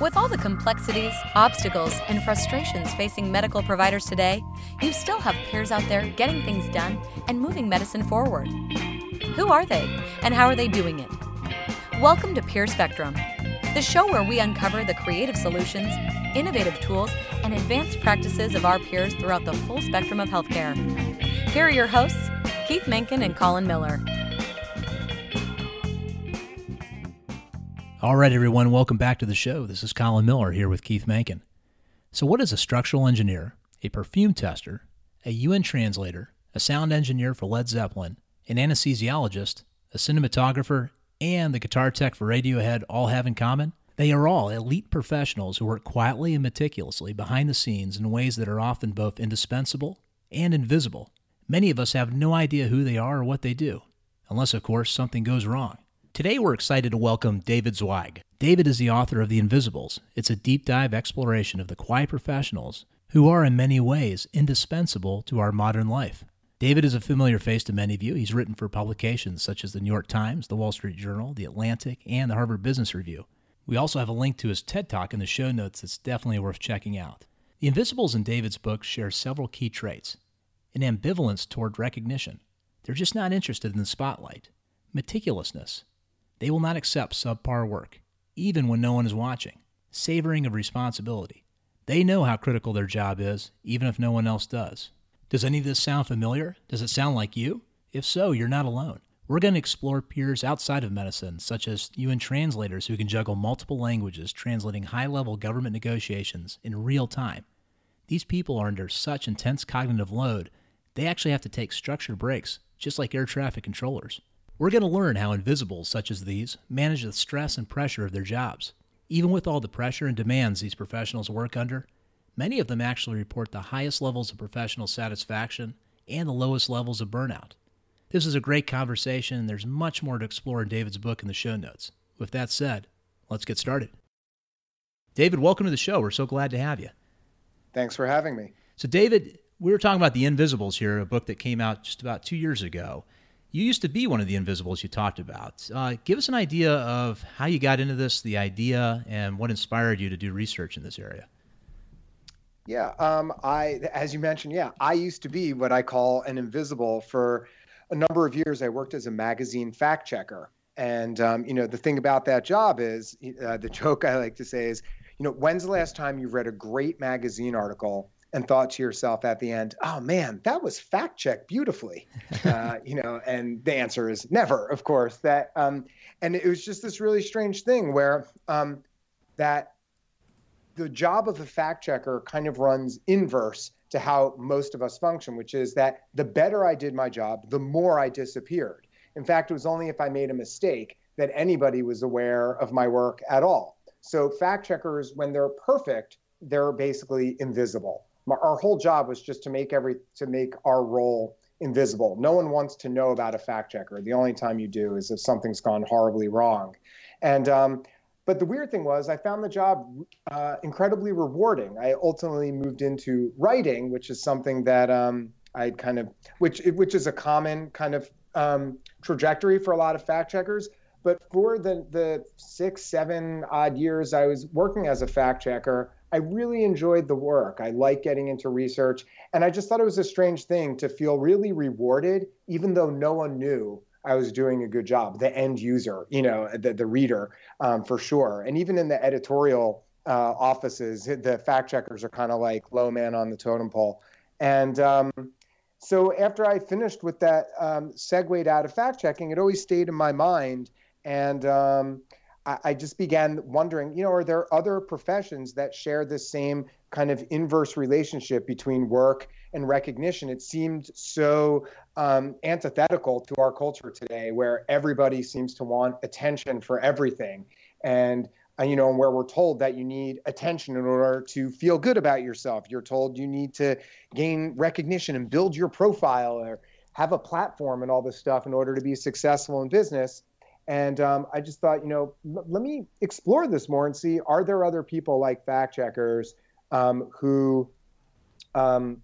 With all the complexities, obstacles, and frustrations facing medical providers today, you still have peers out there getting things done and moving medicine forward. Who are they, and how are they doing it? Welcome to Peer Spectrum, the show where we uncover the creative solutions, innovative tools, and advanced practices of our peers throughout the full spectrum of healthcare. Here are your hosts, Keith Menken and Colin Miller. All right, everyone, welcome back to the show. This is Colin Miller here with Keith Menken. So, what is a structural engineer, a perfume tester, a UN translator, a sound engineer for Led Zeppelin, an anesthesiologist, a cinematographer, and the guitar tech for Radiohead all have in common? They are all elite professionals who work quietly and meticulously behind the scenes in ways that are often both indispensable and invisible. Many of us have no idea who they are or what they do, unless, of course, something goes wrong. Today, we're excited to welcome David Zweig. David is the author of The Invisibles. It's a deep dive exploration of the quiet professionals who are, in many ways, indispensable to our modern life. David is a familiar face to many of you. He's written for publications such as the New York Times, the Wall Street Journal, the Atlantic, and the Harvard Business Review. We also have a link to his TED Talk in the show notes that's definitely worth checking out. The Invisibles in David's book share several key traits an ambivalence toward recognition. They're just not interested in the spotlight, meticulousness, they will not accept subpar work, even when no one is watching. Savoring of responsibility. They know how critical their job is, even if no one else does. Does any of this sound familiar? Does it sound like you? If so, you're not alone. We're going to explore peers outside of medicine, such as UN translators who can juggle multiple languages, translating high level government negotiations in real time. These people are under such intense cognitive load, they actually have to take structured breaks, just like air traffic controllers. We're going to learn how invisibles such as these manage the stress and pressure of their jobs. Even with all the pressure and demands these professionals work under, many of them actually report the highest levels of professional satisfaction and the lowest levels of burnout. This is a great conversation, and there's much more to explore in David's book in the show notes. With that said, let's get started. David, welcome to the show. We're so glad to have you. Thanks for having me. So, David, we were talking about The Invisibles here, a book that came out just about two years ago. You used to be one of the invisibles you talked about. Uh, give us an idea of how you got into this, the idea, and what inspired you to do research in this area. Yeah, um, I, as you mentioned, yeah, I used to be what I call an invisible for a number of years. I worked as a magazine fact checker, and um, you know the thing about that job is uh, the joke I like to say is, you know, when's the last time you read a great magazine article and thought to yourself at the end, "Oh man, that was fact checked beautifully," uh, you know, and the answer is never, of course. That um, and it was just this really strange thing where um, that the job of the fact checker kind of runs inverse to how most of us function, which is that the better I did my job, the more I disappeared. In fact, it was only if I made a mistake that anybody was aware of my work at all. So fact checkers, when they're perfect, they're basically invisible our whole job was just to make every to make our role invisible. No one wants to know about a fact checker. The only time you do is if something's gone horribly wrong. And um, but the weird thing was, I found the job uh, incredibly rewarding. I ultimately moved into writing, which is something that um, I kind of, which which is a common kind of um, trajectory for a lot of fact checkers. But for the the six, seven odd years I was working as a fact checker, I really enjoyed the work. I like getting into research. And I just thought it was a strange thing to feel really rewarded, even though no one knew I was doing a good job, the end user, you know, the, the reader um, for sure. And even in the editorial uh, offices, the fact checkers are kind of like low man on the totem pole. And um, so after I finished with that, um, segued out of fact checking, it always stayed in my mind. And um, I, just began wondering, you know, are there other professions that share the same kind of inverse relationship between work and recognition? It seemed so um, antithetical to our culture today, where everybody seems to want attention for everything. And uh, you know, where we're told that you need attention in order to feel good about yourself. You're told you need to gain recognition and build your profile or have a platform and all this stuff in order to be successful in business. And um, I just thought, you know, l- let me explore this more and see are there other people like fact checkers um, who um,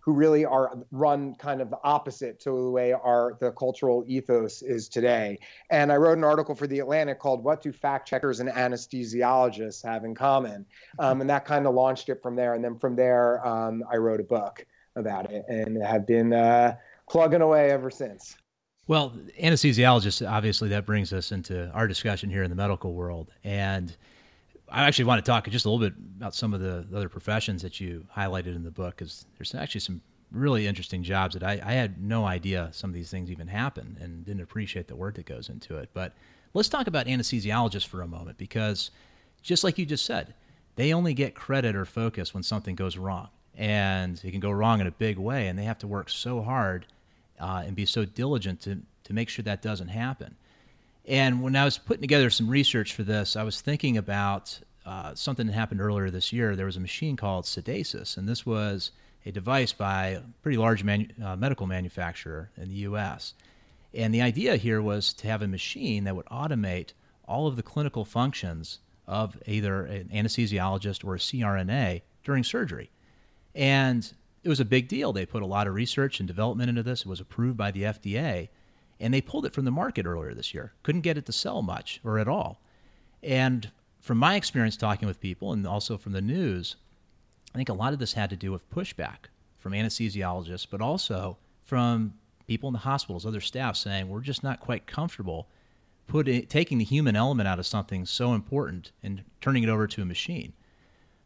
who really are run kind of the opposite to the way our the cultural ethos is today. And I wrote an article for the Atlantic called "What Do Fact Checkers and Anesthesiologists Have in Common?" Um, and that kind of launched it from there. And then from there, um, I wrote a book about it and have been uh, plugging away ever since. Well, anesthesiologists, obviously, that brings us into our discussion here in the medical world. And I actually want to talk just a little bit about some of the other professions that you highlighted in the book, because there's actually some really interesting jobs that I, I, had no idea some of these things even happen and didn't appreciate the work that goes into it. But let's talk about anesthesiologists for a moment, because just like you just said, they only get credit or focus when something goes wrong. And it can go wrong in a big way, and they have to work so hard uh, and be so diligent to, to make sure that doesn't happen. And when I was putting together some research for this, I was thinking about uh, something that happened earlier this year. There was a machine called Sedasys, and this was a device by a pretty large manu- uh, medical manufacturer in the U.S. And the idea here was to have a machine that would automate all of the clinical functions of either an anesthesiologist or a CRNA during surgery. And it was a big deal. They put a lot of research and development into this. It was approved by the FDA and they pulled it from the market earlier this year. Couldn't get it to sell much or at all. And from my experience talking with people and also from the news, I think a lot of this had to do with pushback from anesthesiologists, but also from people in the hospitals, other staff saying, we're just not quite comfortable putting, taking the human element out of something so important and turning it over to a machine.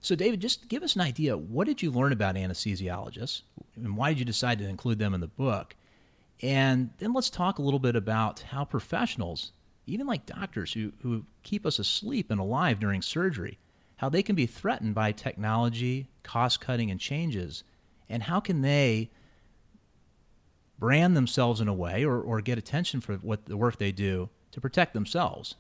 So, David, just give us an idea. What did you learn about anesthesiologists, and why did you decide to include them in the book? And then let's talk a little bit about how professionals, even like doctors who, who keep us asleep and alive during surgery, how they can be threatened by technology, cost cutting, and changes, and how can they brand themselves in a way or, or get attention for what the work they do to protect themselves.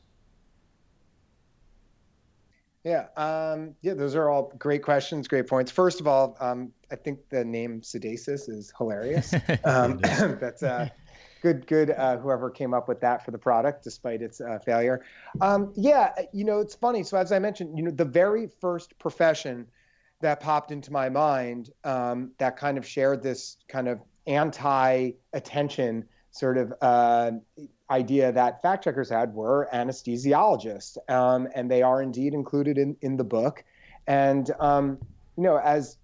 Yeah, um, yeah, those are all great questions, great points. First of all, um, I think the name Sedasys is hilarious. Um, that's uh, good, good. Uh, whoever came up with that for the product, despite its uh, failure. Um, yeah, you know, it's funny. So as I mentioned, you know, the very first profession that popped into my mind um, that kind of shared this kind of anti-attention sort of uh, idea that fact checkers had were anesthesiologists, um, and they are indeed included in, in the book. And um, you know, as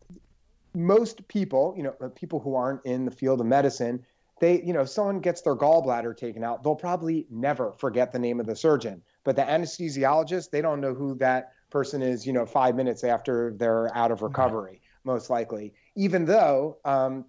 most people, you know, people who aren't in the field of medicine, they, you know, if someone gets their gallbladder taken out, they'll probably never forget the name of the surgeon. But the anesthesiologist, they don't know who that person is, you know, five minutes after they're out of recovery, most likely. Even though um,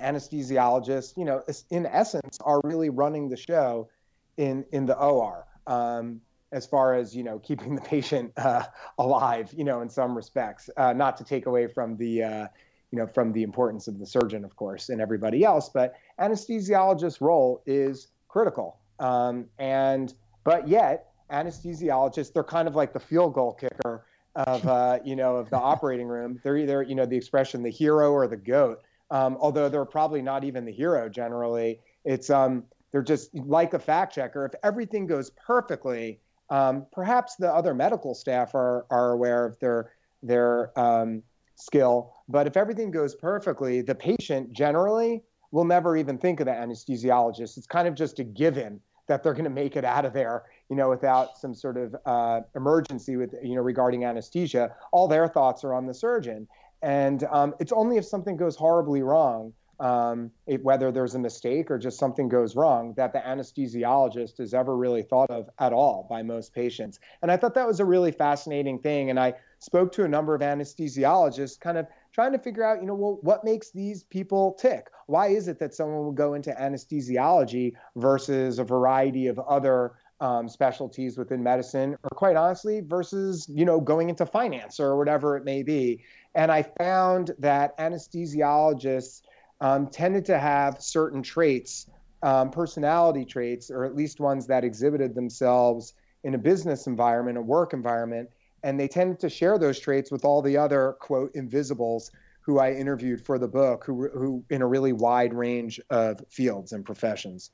anesthesiologists, you know, in essence, are really running the show in in the OR. Um, as far as you know, keeping the patient uh, alive, you know, in some respects, uh, not to take away from the, uh, you know, from the importance of the surgeon, of course, and everybody else, but anesthesiologist's role is critical. Um, and but yet, anesthesiologists, they're kind of like the field goal kicker of, uh, you know, of the operating room. They're either, you know, the expression the hero or the goat um, although they're probably not even the hero generally. It's um, they're just like a fact checker. If everything goes perfectly, um, perhaps the other medical staff are are aware of their their um, skill. But if everything goes perfectly, the patient generally will never even think of the anesthesiologist. It's kind of just a given that they're going to make it out of there, you know, without some sort of uh, emergency with, you know, regarding anesthesia. All their thoughts are on the surgeon. And um, it's only if something goes horribly wrong, um, it, whether there's a mistake or just something goes wrong, that the anesthesiologist is ever really thought of at all by most patients. And I thought that was a really fascinating thing. And I spoke to a number of anesthesiologists, kind of trying to figure out, you know, well, what makes these people tick? Why is it that someone will go into anesthesiology versus a variety of other um, specialties within medicine, or quite honestly, versus you know going into finance or whatever it may be. And I found that anesthesiologists um, tended to have certain traits, um, personality traits, or at least ones that exhibited themselves in a business environment, a work environment, and they tended to share those traits with all the other quote invisibles who I interviewed for the book, who who in a really wide range of fields and professions.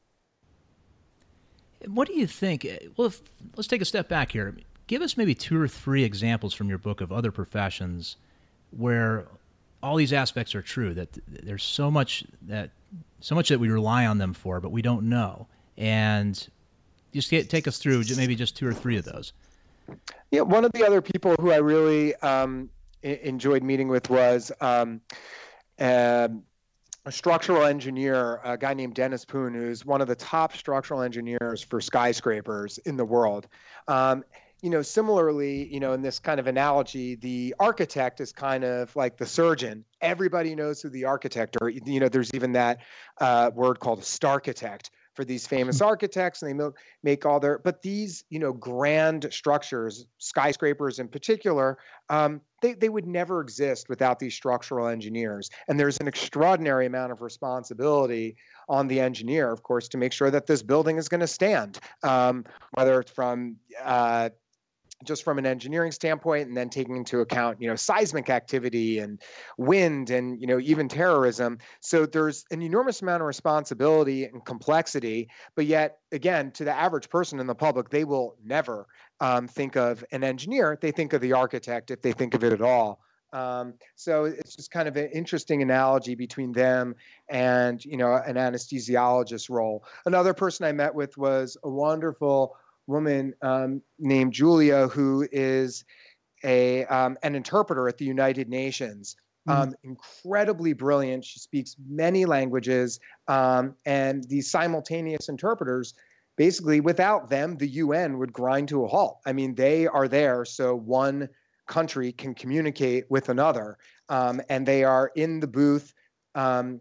What do you think? Well, if, let's take a step back here. Give us maybe two or three examples from your book of other professions where all these aspects are true. That there's so much that so much that we rely on them for, but we don't know. And just get, take us through maybe just two or three of those. Yeah, one of the other people who I really um, enjoyed meeting with was um, uh, a structural engineer, a guy named Dennis Poon, who's one of the top structural engineers for skyscrapers in the world. Um, you know, similarly, you know, in this kind of analogy, the architect is kind of like the surgeon. Everybody knows who the architect or you know, there's even that uh, word called a starchitect for these famous architects and they make all their but these you know grand structures skyscrapers in particular um, they, they would never exist without these structural engineers and there's an extraordinary amount of responsibility on the engineer of course to make sure that this building is going to stand um, whether it's from uh, just from an engineering standpoint and then taking into account you know seismic activity and wind and you know even terrorism. So there's an enormous amount of responsibility and complexity but yet again to the average person in the public they will never um, think of an engineer. They think of the architect if they think of it at all. Um, so it's just kind of an interesting analogy between them and you know an anesthesiologist role. Another person i met with was a wonderful woman um, named Julia who is a um, an interpreter at the United Nations. Mm-hmm. Um, incredibly brilliant. She speaks many languages, um, and these simultaneous interpreters. Basically, without them, the UN would grind to a halt. I mean, they are there so one country can communicate with another, um, and they are in the booth um,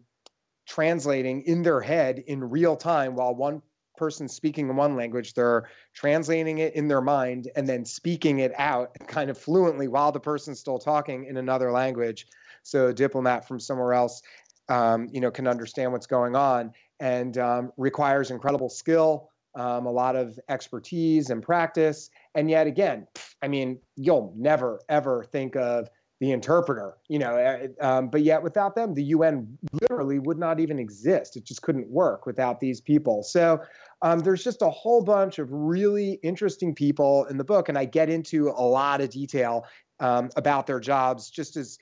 translating in their head in real time while one person speaking in one language, they're translating it in their mind and then speaking it out kind of fluently while the person's still talking in another language. So a diplomat from somewhere else, um, you know, can understand what's going on and um, requires incredible skill, um, a lot of expertise and practice. And yet again, I mean, you'll never ever think of the interpreter, you know, eh, um, but yet without them, the UN literally would not even exist. It just couldn't work without these people. So um, there's just a whole bunch of really interesting people in the book, and I get into a lot of detail um, about their jobs, just as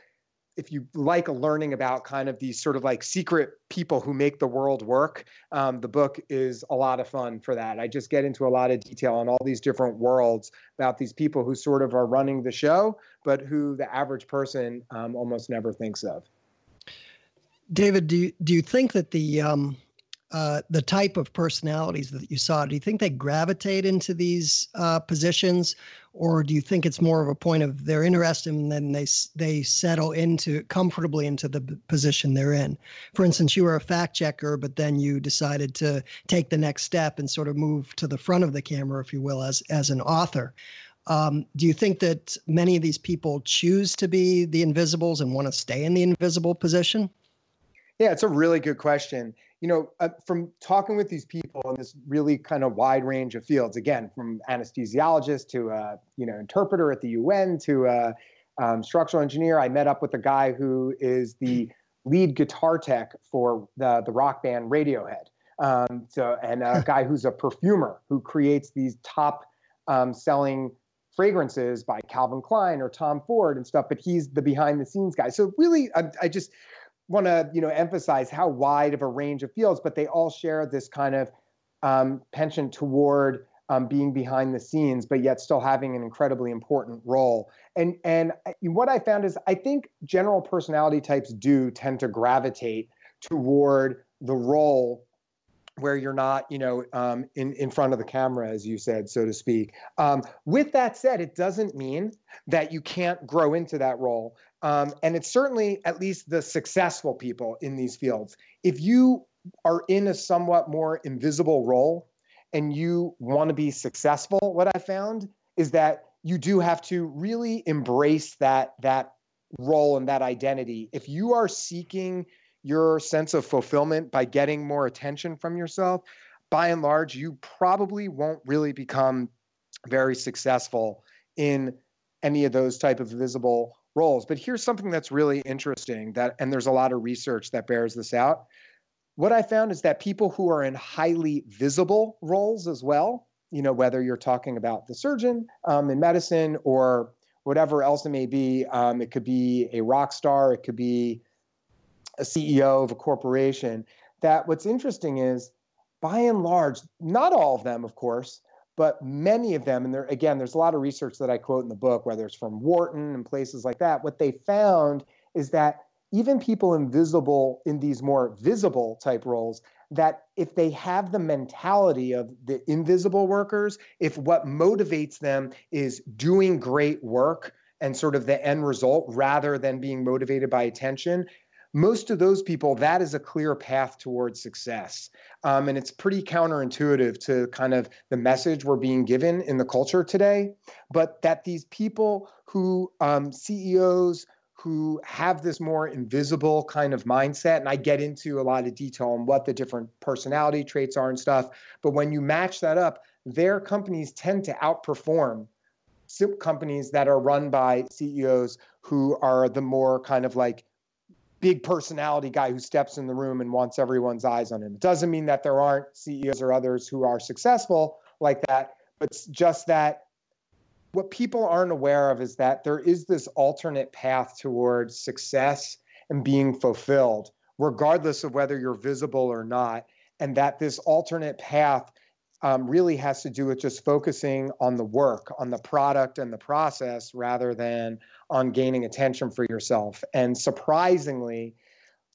if you like learning about kind of these sort of like secret people who make the world work, um, the book is a lot of fun for that. I just get into a lot of detail on all these different worlds about these people who sort of are running the show, but who the average person um, almost never thinks of. David, do you, do you think that the um, uh, the type of personalities that you saw, do you think they gravitate into these uh, positions, or do you think it's more of a point of they're interested and then they they settle into comfortably into the position they're in? For instance, you were a fact checker, but then you decided to take the next step and sort of move to the front of the camera, if you will, as as an author. Um, do you think that many of these people choose to be the invisibles and want to stay in the invisible position? Yeah, it's a really good question you know, uh, from talking with these people in this really kind of wide range of fields, again, from anesthesiologist to a you know interpreter at the UN to a um, structural engineer, I met up with a guy who is the lead guitar tech for the the rock band Radiohead. Um, so, and a guy who's a perfumer who creates these top um, selling fragrances by Calvin Klein or Tom Ford and stuff, but he's the behind the scenes guy. So really, I, I just want to you know emphasize how wide of a range of fields, but they all share this kind of um, penchant toward um, being behind the scenes, but yet still having an incredibly important role. And and what I found is I think general personality types do tend to gravitate toward the role where you're not, you know, um, in in front of the camera, as you said, so to speak. Um, with that said, it doesn't mean that you can't grow into that role. Um, and it's certainly at least the successful people in these fields. If you are in a somewhat more invisible role and you want to be successful, what I found is that you do have to really embrace that that role and that identity. If you are seeking your sense of fulfillment by getting more attention from yourself, by and large, you probably won't really become very successful in any of those type of visible roles. But here's something that's really interesting that and there's a lot of research that bears this out. What I found is that people who are in highly visible roles as well, you know, whether you're talking about the surgeon um, in medicine or whatever else it may be. Um, it could be a rock star, it could be a CEO of a corporation. That what's interesting is, by and large, not all of them, of course, but many of them, and there again, there's a lot of research that I quote in the book, whether it's from Wharton and places like that. What they found is that even people invisible in these more visible type roles that if they have the mentality of the invisible workers, if what motivates them is doing great work and sort of the end result rather than being motivated by attention, most of those people, that is a clear path towards success. Um, and it's pretty counterintuitive to kind of the message we're being given in the culture today. But that these people who, um, CEOs, who have this more invisible kind of mindset. And I get into a lot of detail on what the different personality traits are and stuff. But when you match that up, their companies tend to outperform companies that are run by CEOs who are the more kind of like big personality guy who steps in the room and wants everyone's eyes on him. It doesn't mean that there aren't CEOs or others who are successful like that, but just that what people aren't aware of is that there is this alternate path towards success and being fulfilled, regardless of whether you're visible or not. And that this alternate path um, really has to do with just focusing on the work, on the product and the process, rather than on gaining attention for yourself. And surprisingly,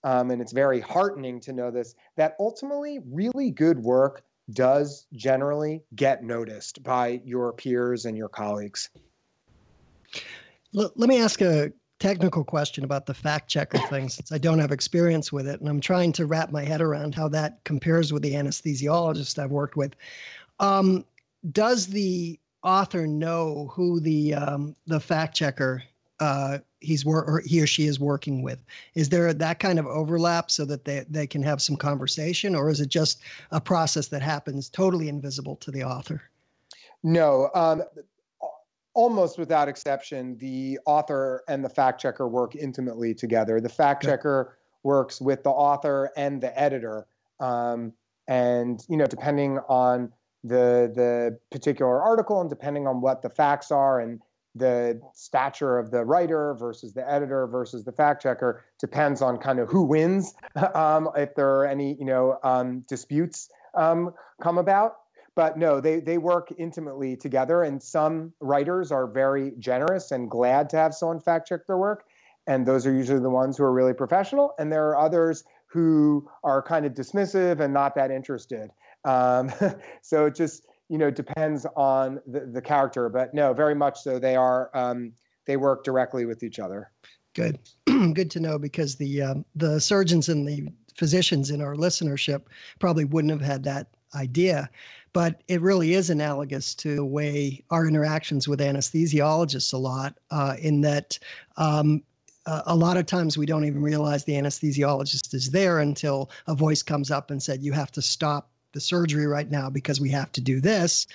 um, and it's very heartening to know this, that ultimately, really good work does generally get noticed by your peers and your colleagues. Let, me ask a technical question about the fact checker thing since I don't have experience with it. And I'm trying to wrap my head around how that compares with the anesthesiologist I've worked with. Um, does the author know who the um, the fact checker uh, he's wor- or he or she is working with. Is there that kind of overlap so that they, they can have some conversation, or is it just a process that happens totally invisible to the author? No, um, almost without exception, the author and the fact checker work intimately together. The fact checker works with the author and the editor, um, and you know, depending on the the particular article and depending on what the facts are and the stature of the writer versus the editor versus the fact checker depends on kind of who wins um, if there are any you know um, disputes um, come about but no they they work intimately together and some writers are very generous and glad to have someone fact check their work. And those are usually the ones who are really professional. And there are others who are kind of dismissive and not that interested. Um, so it just you know depends on the, the character. But no very much so they are um, they work directly with each other. Good. Good to know because the um, the surgeons and the physicians in our listenership probably wouldn't have had that idea but it really is analogous to the way our interactions with anesthesiologists a lot uh, in that um, a lot of times we don't even realize the anesthesiologist is there until a voice comes up and said you have to stop the surgery right now because we have to do this.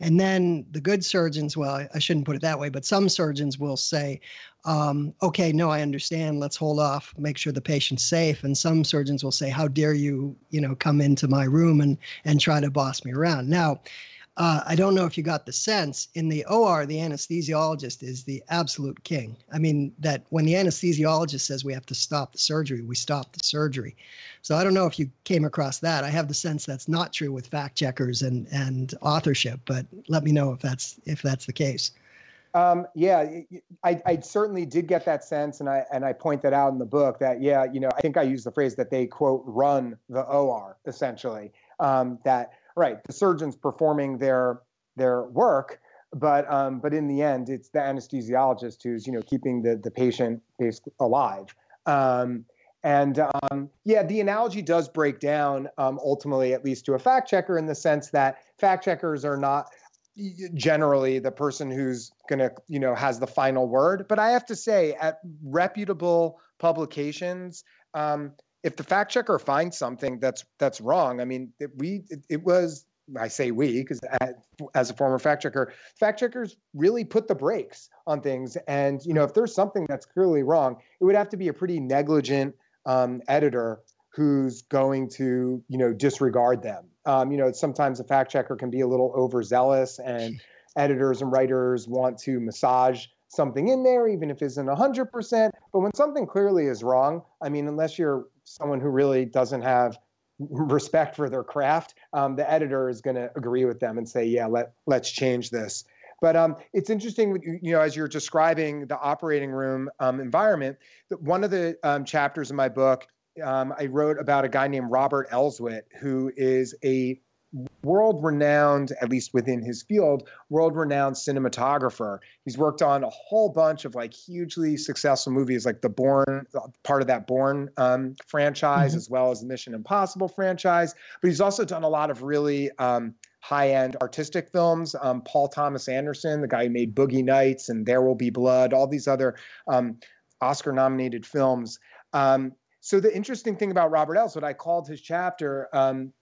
And then the good surgeons, well, I shouldn't put it that way, but some surgeons will say, um, okay, no, I understand. Let's hold off, make sure the patient's safe. And some surgeons will say, how dare you, you know, come into my room and and try to boss me around. Now, uh, I don't know if you got the sense in the OR, the anesthesiologist is the absolute king. I mean, that when the anesthesiologist says we have to stop the surgery, we stop the surgery. So I don't know if you came across that. I have the sense that's not true with fact checkers and and authorship, but let me know if that's if that's the case. Um, yeah, I, I, certainly did get that sense, and I and I point that out in the book. That yeah, you know, I think I use the phrase that they quote run the OR essentially. Um, that right, the surgeon's performing their their work, but um, but in the end, it's the anesthesiologist who's you know keeping the the patient alive. Um, and um, yeah, the analogy does break down um, ultimately, at least to a fact checker, in the sense that fact checkers are not generally the person who's to you know has the final word but i have to say at reputable publications um, if the fact checker finds something that's that's wrong, I mean, it, we it, it was I say we because as a former fact checker, fact checkers really put the brakes on things. And you know, if there's something that's clearly wrong, it would have to be a pretty negligent um, editor who's going to you know disregard them. Um, you know, sometimes a fact checker can be a little overzealous, and editors and writers want to massage something in there, even if it isn't 100%. But when something clearly is wrong, I mean, unless you're someone who really doesn't have respect for their craft, um, the editor is going to agree with them and say, yeah, let, let's change this. But um, it's interesting, you know, as you're describing the operating room um, environment, one of the um, chapters in my book, um, I wrote about a guy named Robert Elswit, who is a world renowned, at least within his field, world renowned cinematographer. He's worked on a whole bunch of like hugely successful movies, like the Bourne, part of that Bourne um, franchise, mm-hmm. as well as the Mission Impossible franchise. But he's also done a lot of really um, high end artistic films. Um, Paul Thomas Anderson, the guy who made Boogie Nights and There Will Be Blood, all these other um, Oscar nominated films. Um, so the interesting thing about Robert Elswit, what I called his chapter, um,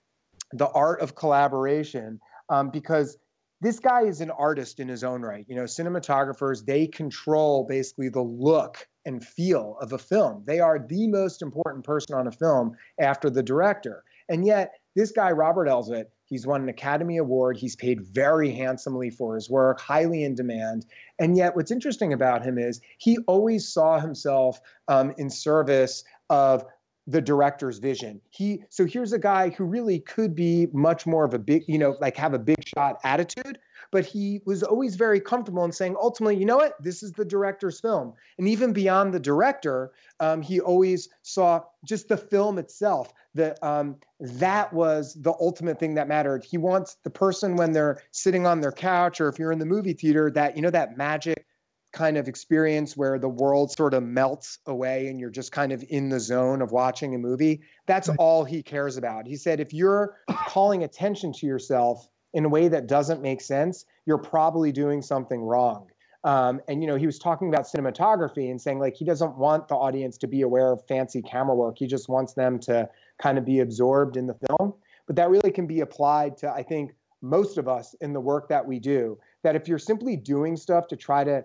the art of collaboration um, because this guy is an artist in his own right. You know, cinematographers, they control basically the look and feel of a film. They are the most important person on a film after the director. And yet, this guy, Robert Elswit, he's won an Academy Award. He's paid very handsomely for his work, highly in demand. And yet, what's interesting about him is he always saw himself um, in service of the director's vision. He so here's a guy who really could be much more of a big, you know, like have a big shot attitude, but he was always very comfortable in saying, ultimately, you know what, this is the director's film. And even beyond the director, um, he always saw just the film itself. That um, that was the ultimate thing that mattered. He wants the person when they're sitting on their couch, or if you're in the movie theater, that you know that magic kind of experience where the world sort of melts away and you're just kind of in the zone of watching a movie. That's all he cares about. He said, if you're calling attention to yourself in a way that doesn't make sense, you're probably doing something wrong. Um, and you know, he was talking about cinematography and saying like he doesn't want the audience to be aware of fancy camera work. He just wants them to kind of be absorbed in the film. But that really can be applied to, I think, most of us in the work that we do. That if you're simply doing stuff to try to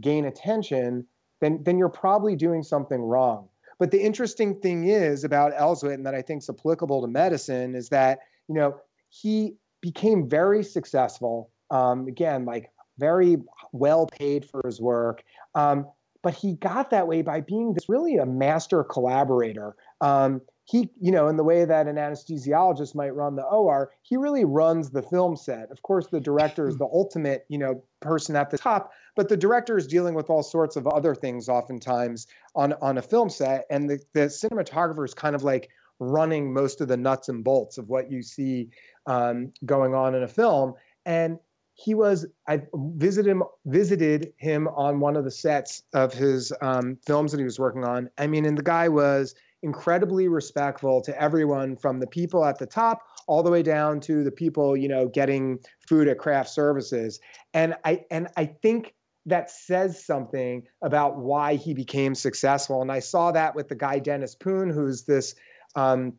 gain attention, then then you're probably doing something wrong. But the interesting thing is about Elswit, and that I think is applicable to medicine, is that you know he became very successful. Um, again, like very well paid for his work. Um, but he got that way by being this really a master collaborator. Um, he, you know, in the way that an anesthesiologist might run the OR, he really runs the film set. Of course, the director is the ultimate, you know, person at the top, but the director is dealing with all sorts of other things oftentimes on on a film set, and the the cinematographer is kind of like running most of the nuts and bolts of what you see um, going on in a film. And he was I visited him visited him on one of the sets of his um, films that he was working on. I mean, and the guy was incredibly respectful to everyone from the people at the top all the way down to the people you know getting food at craft services. And i and i think that says something about why he became successful. And i saw that with the guy dennis poon who's this um,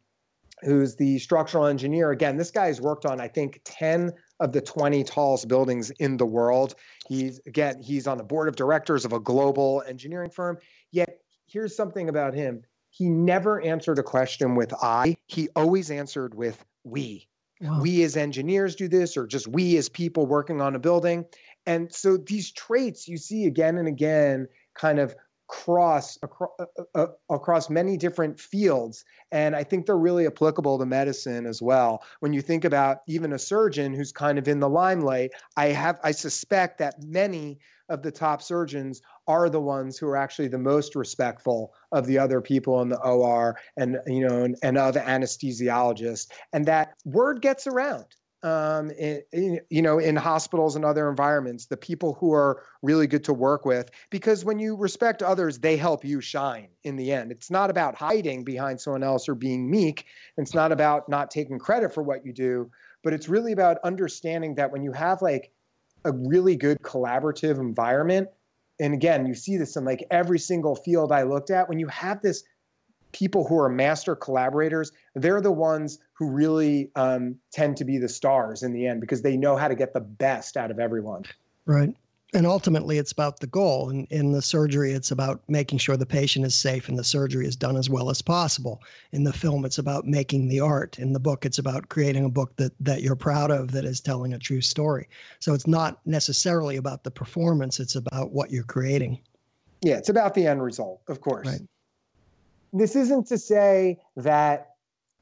who's the structural engineer. Again this guy has worked on i think 10 of the 20 tallest buildings in the world. He's again he's on the board of directors of a global engineering firm. Yet here's something about him he never answered a question with I. He always answered with we. Wow. We as engineers do this, or just we as people working on a building. And so these traits you see again and again kind of cross across, uh, uh, uh, across many different fields and i think they're really applicable to medicine as well when you think about even a surgeon who's kind of in the limelight i have i suspect that many of the top surgeons are the ones who are actually the most respectful of the other people in the OR and you know and, and other anesthesiologists, and that word gets around. Um, in, in, you know, in hospitals and other environments, the people who are really good to work with, because when you respect others, they help you shine in the end. It's not about hiding behind someone else or being meek. It's not about not taking credit for what you do, but it's really about understanding that when you have like a really good collaborative environment, and again, you see this in like every single field I looked at, when you have this people who are master collaborators, they're the ones who really um, tend to be the stars in the end because they know how to get the best out of everyone. Right. And ultimately it's about the goal. And in the surgery it's about making sure the patient is safe and the surgery is done as well as possible. In the film it's about making the art. In the book it's about creating a book that that you're proud of that is telling a true story. So it's not necessarily about the performance it's about what you're creating. Yeah it's about the end result of course. Right. this isn't to say that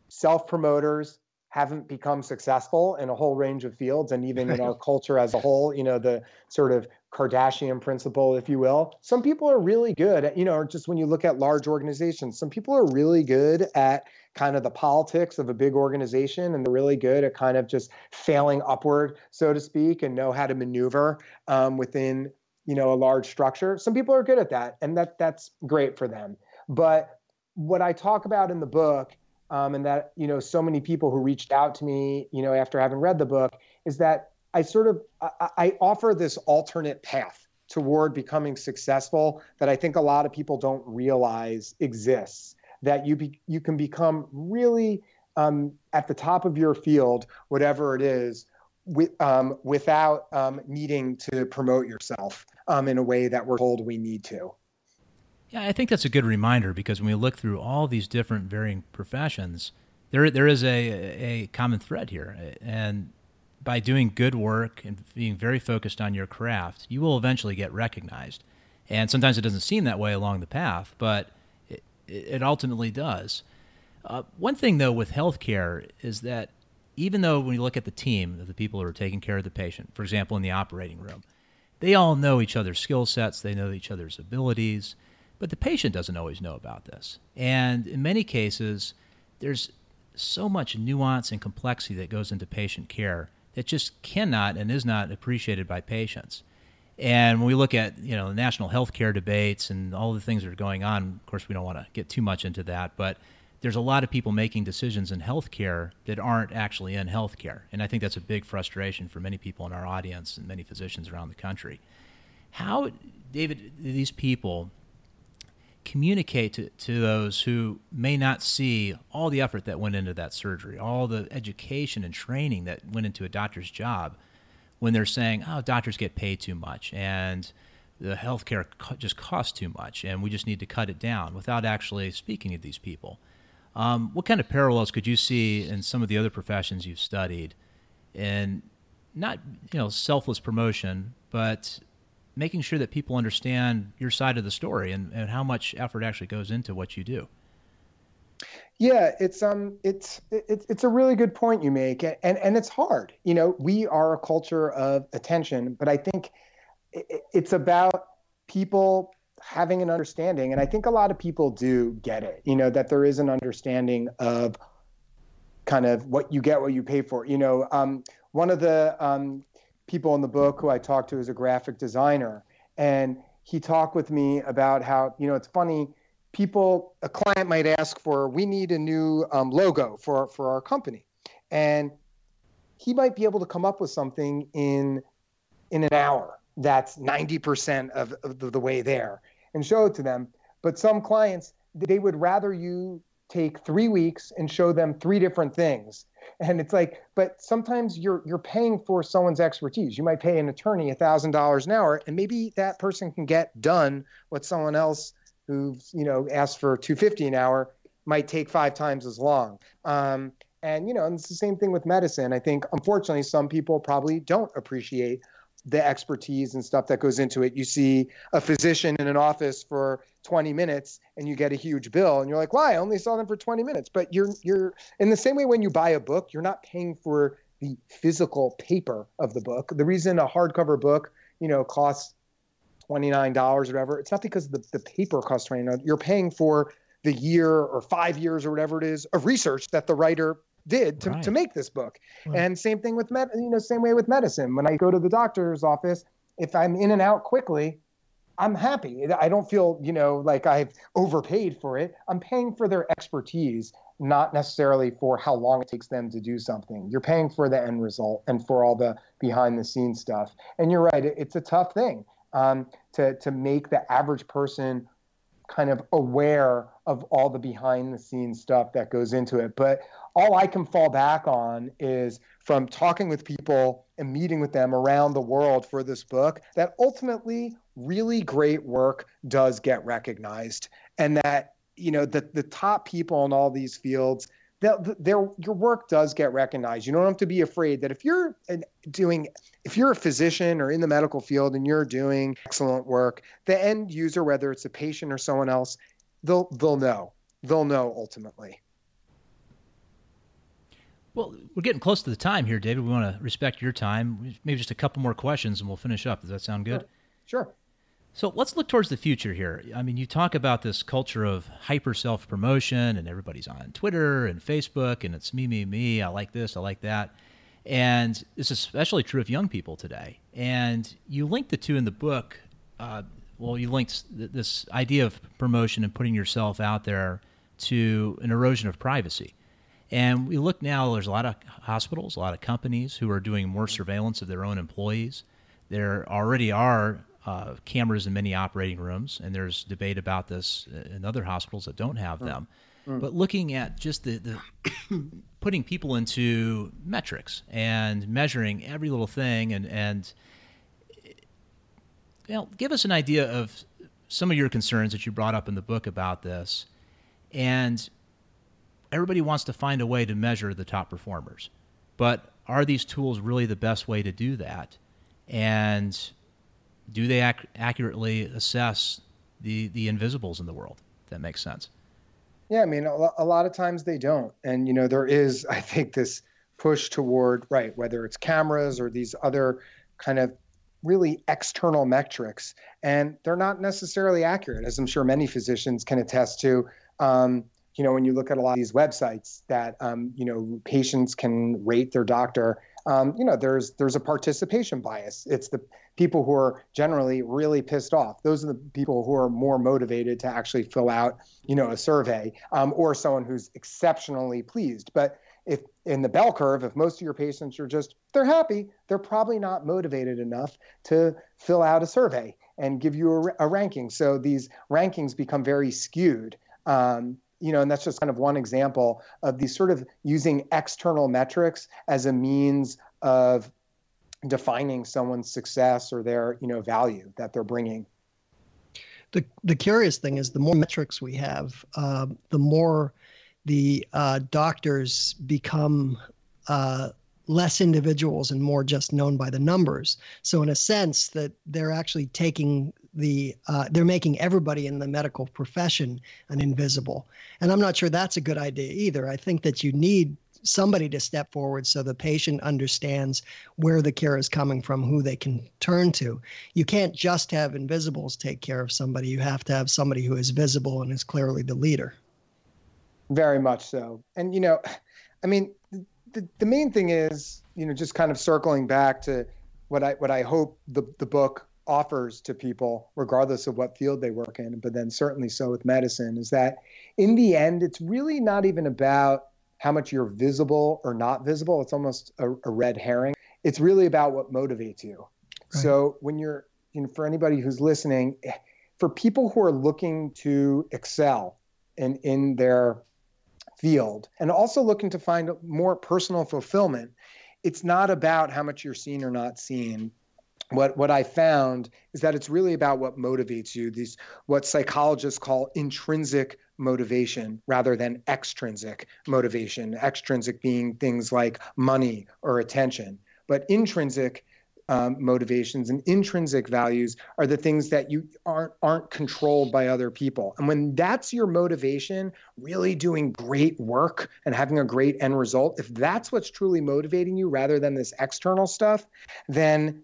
self promoters haven't become successful in a whole range of fields and even in our culture as a whole you know the sort of kardashian principle if you will. Some people are really good at you know just when you look at large organizations some people are really good at kind of the politics of a big organization and they're really good at kind of just failing upward so to speak and know how to maneuver um, within you know a large structure. Some people are good at that and that that's great for them. But what i talk about in the book um, and that you know so many people who reached out to me you know after having read the book is that i sort of I, I offer this alternate path toward becoming successful that i think a lot of people don't realize exists that you be, you can become really um, at the top of your field whatever it is with, um, without um, needing to promote yourself um, in a way that we're told we need to. Yeah, I think that's a good reminder because when we look through all these different varying professions, there there is a a common thread here, and by doing good work and being very focused on your craft, you will eventually get recognized. And sometimes it doesn't seem that way along the path, but it, it ultimately does. Uh, one thing though with healthcare is that even though when you look at the team, of the people who are taking care of the patient, for example, in the operating room, they all know each other's skill sets, they know each other's abilities but the patient doesn't always know about this. And in many cases, there's so much nuance and complexity that goes into patient care that just cannot and is not appreciated by patients. And when we look at you know the national health care debates and all the things that are going on, of course we don't want to get too much into that, but there's a lot of people making decisions in healthcare that aren't actually in healthcare, and I think that's a big frustration for many people in our audience and many physicians around the country. How, David, these people communicate to, to those who may not see all the effort that went into that surgery, all the education and training that went into a doctor's job when they're saying, oh, doctors get paid too much and the healthcare co- just costs too much and we just need to cut it down without actually speaking to these people. Um, what kind of parallels could you see in some of the other professions you've studied in not you know selfless promotion, but making sure that people understand your side of the story and, and how much effort actually goes into what you do. Yeah, it's um, it's it's it's a really good point you make, and and it's hard. You know, we are a culture of attention, but I think it's about people having an understanding, and I think a lot of people do get it. You know, that there is an understanding of kind of what you get, what you pay for. You know, um, one of the um, people in the book who I talked to is a graphic designer, and he talked with me about how you know it's funny. People, a client might ask for, we need a new um, logo for for our company, and he might be able to come up with something in in an hour that's 90% of, of the, the way there and show it to them. But some clients, they would rather you take three weeks and show them three different things and it's like but sometimes you're you're paying for someone's expertise. You might pay an attorney a thousand dollars an hour and maybe that person can get done what someone else who you know asked for 250 an hour might take five times as long. Um, and you know and it's the same thing with medicine. I think unfortunately some people probably don't appreciate the expertise and stuff that goes into it. You see a physician in an office for 20 minutes and you get a huge bill and you're like, "Why? I only saw them for 20 minutes." But you're you're in the same way when you buy a book, you're not paying for the physical paper of the book. The reason a hardcover book, you know, costs $29 or whatever, it's not because the, the paper costs 29 You're paying for the year or 5 years or whatever it is of research that the writer did to, right. to make this book. Right. And same thing with med, you know, same way with medicine. When I go to the doctor's office, if I'm in and out quickly, I'm happy. I don't feel, you know, like I've overpaid for it. I'm paying for their expertise, not necessarily for how long it takes them to do something. You're paying for the end result and for all the behind the scenes stuff. And you're right, it's a tough thing um, to to make the average person kind of aware of all the behind the scenes stuff that goes into it. But all I can fall back on is from talking with people and meeting with them around the world for this book that ultimately really great work does get recognized and that you know the the top people in all these fields their your work does get recognized. You don't have to be afraid that if you're doing if you're a physician or in the medical field and you're doing excellent work, the end user, whether it's a patient or someone else, they'll they'll know. They'll know ultimately. Well, we're getting close to the time here, David. We want to respect your time. Maybe just a couple more questions and we'll finish up. Does that sound good? Sure. sure. So let's look towards the future here. I mean, you talk about this culture of hyper self promotion, and everybody's on Twitter and Facebook, and it's me, me, me. I like this, I like that. And it's especially true of young people today. And you link the two in the book. Uh, well, you linked this idea of promotion and putting yourself out there to an erosion of privacy. And we look now, there's a lot of hospitals, a lot of companies who are doing more surveillance of their own employees. There already are uh, cameras in many operating rooms, and there's debate about this in other hospitals that don't have them. Mm. But looking at just the, the putting people into metrics and measuring every little thing, and and you know, give us an idea of some of your concerns that you brought up in the book about this, and everybody wants to find a way to measure the top performers, but are these tools really the best way to do that? And do they ac- accurately assess the the invisibles in the world? that makes sense. Yeah, I mean, a, lot of times they don't, and you know, there is, I think, this push toward right, whether it's cameras or these other kind of really external metrics, and they're not necessarily accurate, as I'm sure many physicians can attest to. Um, you know, when you look at a lot of these websites that um, you know patients can rate their doctor, um, you know, there's there's a participation bias. It's the people who are generally really pissed off. Those are the people who are more motivated to actually fill out, you know, a survey, um, or someone who's exceptionally pleased. But if in the bell curve, if most of your patients are just they're happy, they're probably not motivated enough to fill out a survey and give you a, a ranking. So these rankings become very skewed. Um, you know, and that's just kind of one example of these sort of using external metrics as a means of defining someone's success or their you know value that they're bringing. The the curious thing is the more metrics we have uh, the more the uh, doctors become uh, less individuals and more just known by the numbers so in a sense that they're actually taking the uh, they're making everybody in the medical profession an invisible and i'm not sure that's a good idea either i think that you need somebody to step forward so the patient understands where the care is coming from, who they can turn to. You can't just have invisibles take care of somebody. You have to have somebody who is visible and is clearly the leader. Very much so. And, you know, I mean, the, the main thing is, you know, just kind of circling back to what I what I hope the, the book offers to people, regardless of what field they work in, but then certainly so with medicine, is that in the end, it's really not even about how much you're visible or not visible. It's almost a, a red herring. It's really about what motivates you. Right. So when you're, you know, for anybody who's listening, eh, for people who are looking to excel in, in their field and also looking to find more personal fulfillment, it's not about how much you're seen or not seen what what I found is that it's really about what motivates you. These what psychologists call intrinsic motivation rather than extrinsic motivation. Extrinsic being things like money or attention, but intrinsic um, motivations and intrinsic values are the things that you aren't aren't controlled by other people. And when that's your motivation, really doing great work and having a great end result, if that's what's truly motivating you rather than this external stuff, then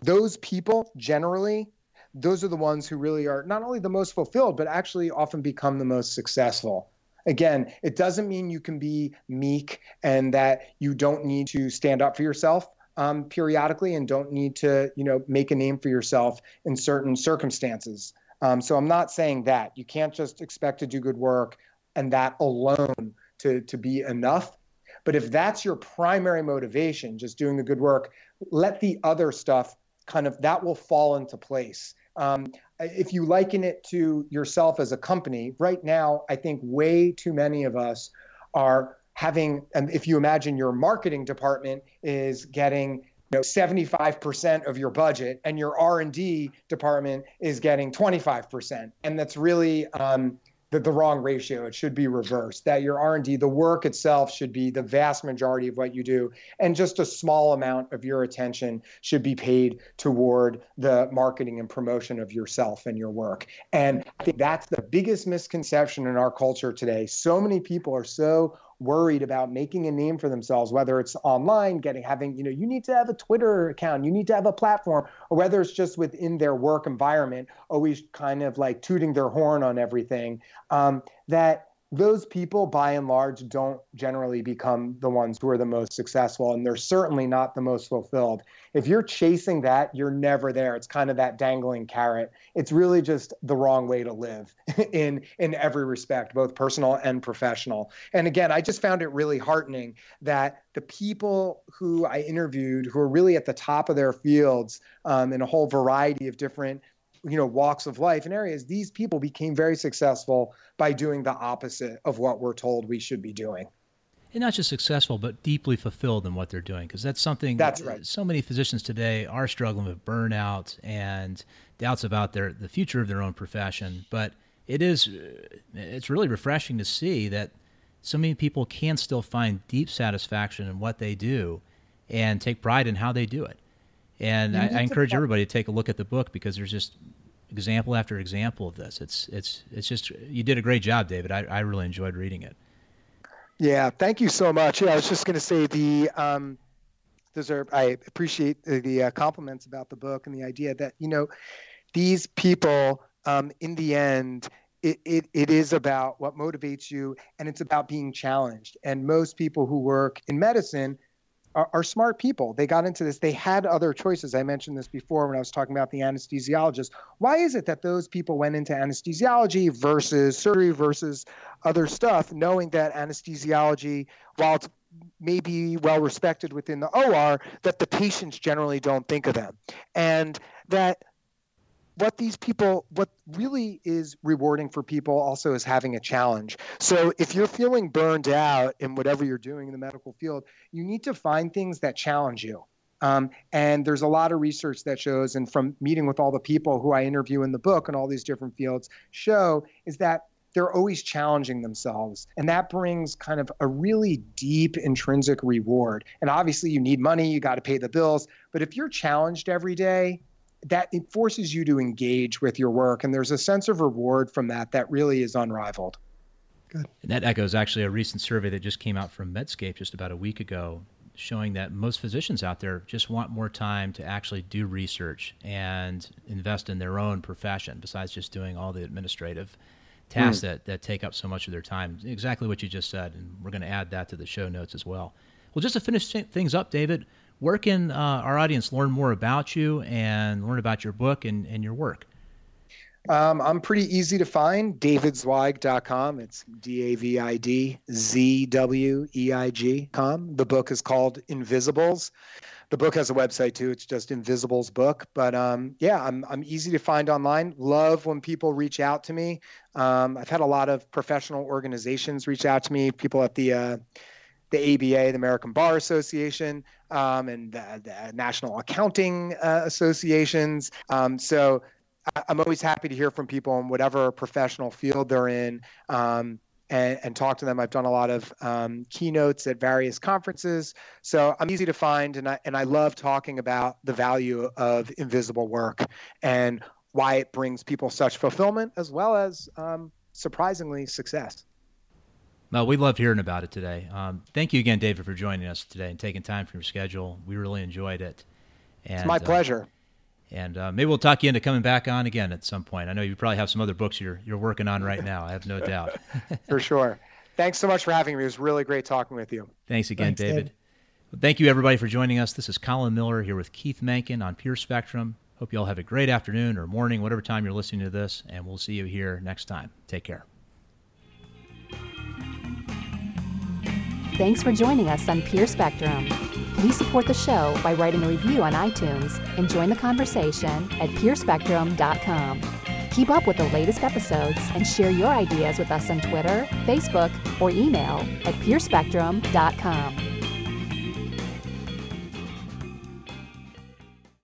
those people generally those are the ones who really are not only the most fulfilled, but actually often become the most successful. Again, it doesn't mean you can be meek and that you don't need to stand up for yourself um, periodically and don't need to, you know, make a name for yourself in certain circumstances. Um, so I'm not saying that you can't just expect to do good work and that alone to to be enough. But if that's your primary motivation, just doing the good work, let the other stuff kind of that will fall into place. Um, if you liken it to yourself as a company, right now, I think way too many of us are having, um, if you imagine your marketing department is getting you know 75% of your budget and your r&d department is getting 25% and that's really um, the, the wrong ratio. It should be reversed. That your R&D, the work itself should be the vast majority of what you do, and just a small amount of your attention should be paid toward the marketing and promotion of yourself and your work. And I think that's the biggest misconception in our culture today. So many people are so worried about making a name for themselves, whether it's online, getting having, you know, you need to have a Twitter account, you need to have a platform, or whether it's just within their work environment, always kind of like tooting their horn on everything. Um, that those people by and large don't generally become the ones who are the most successful and they're certainly not the most fulfilled. If you're chasing that you're never there. It's kind of that dangling carrot. It's really just the wrong way to live in in every respect both personal and professional. And again i just found it really heartening that the people who i interviewed who are really at the top of their fields um, in a whole variety of different you know walks of life and areas these people became very successful by doing the opposite of what we're told we should be doing. And not just successful but deeply fulfilled in what they're doing because that's something that's right. so many physicians today are struggling with burnout and doubts about their the future of their own profession. But it is uh, it's really refreshing to see that so many people can still find deep satisfaction in what they do and take pride in how they do it and I, I, encourage everybody to take a look at the book because there's just example after example of this. It's it's it's just you did a great job, David. I, I really enjoyed reading it. Yeah, thank you so much. Yeah, I was just going to say the um, those are I appreciate the, the uh, compliments about the book and the idea that you know these people um, in the end it, it, it is about what motivates you and it's about being challenged and most people who work in medicine are, are, smart people. They got into this. They had other choices. I mentioned this before when I was talking about the anesthesiologist. Why is it that those people went into anesthesiology versus surgery versus other stuff, knowing that anesthesiology, while it's maybe well respected within the OR, that the patients generally don't think of them, and that what these people what really is rewarding for people also is having a challenge. So if you're feeling burned out in whatever you're doing in the medical field you need to find things that challenge you. Um, and there's a lot of research that shows and from meeting with all the people who i interview in the book and all these different fields show is that they're always challenging themselves. And that brings kind of a really deep intrinsic reward. And obviously you need money you got to pay the bills. But if you're challenged every day that it forces you to engage with your work and there's a sense of reward from that that really is unrivaled. Good. And that echoes actually a recent survey that just came out from medscape just about a week ago showing that most physicians out there just want more time to actually do research and invest in their own profession besides just doing all the administrative tasks mm. that, that take up so much of their time. Exactly what you just said and we're going to add that to the show notes as well. Well just to finish things up david where can uh, our audience learn more about you and learn about your book and, and your work? Um, I'm pretty easy to find. DavidZweig.com. It's D A V I D Z W E I G.com. The book is called Invisibles. The book has a website too. It's just Invisibles Book. But um, yeah, I'm, I'm easy to find online. Love when people reach out to me. Um, I've had a lot of professional organizations reach out to me, people at the uh, the ABA, the American Bar Association, um, and the, the, National Accounting uh, Associations. Um, so I, am always happy to hear from people in whatever professional field they're in. Um, and, and, talk to them. I've done a lot of um, keynotes at various conferences, so I'm easy to find, and I and I love talking about the value of invisible work and why it brings people such fulfillment as well as um, surprisingly success. Well, we loved hearing about it today. Um, thank you again, David, for joining us today and taking time from your schedule. We really enjoyed it. And, it's my uh, pleasure. Uh, and uh, maybe we'll talk you into coming back on again at some point. I know you probably have some other books you're you're working on right now. I have no doubt. for sure. Thanks so much for having me. It was really great talking with you. Thanks again, Thanks, David. David. Well, thank you, everybody, for joining us. This is Colin Miller here with Keith Menken on Peer Spectrum. Hope you all have a great afternoon or morning, whatever time you're listening to this, and we'll see you here next time. Take care. Thanks for joining us on Peer Spectrum. Please support the show by writing a review on iTunes and join the conversation at peerspectrum.com. Keep up with the latest episodes and share your ideas with us on Twitter, Facebook, or email at peerspectrum.com.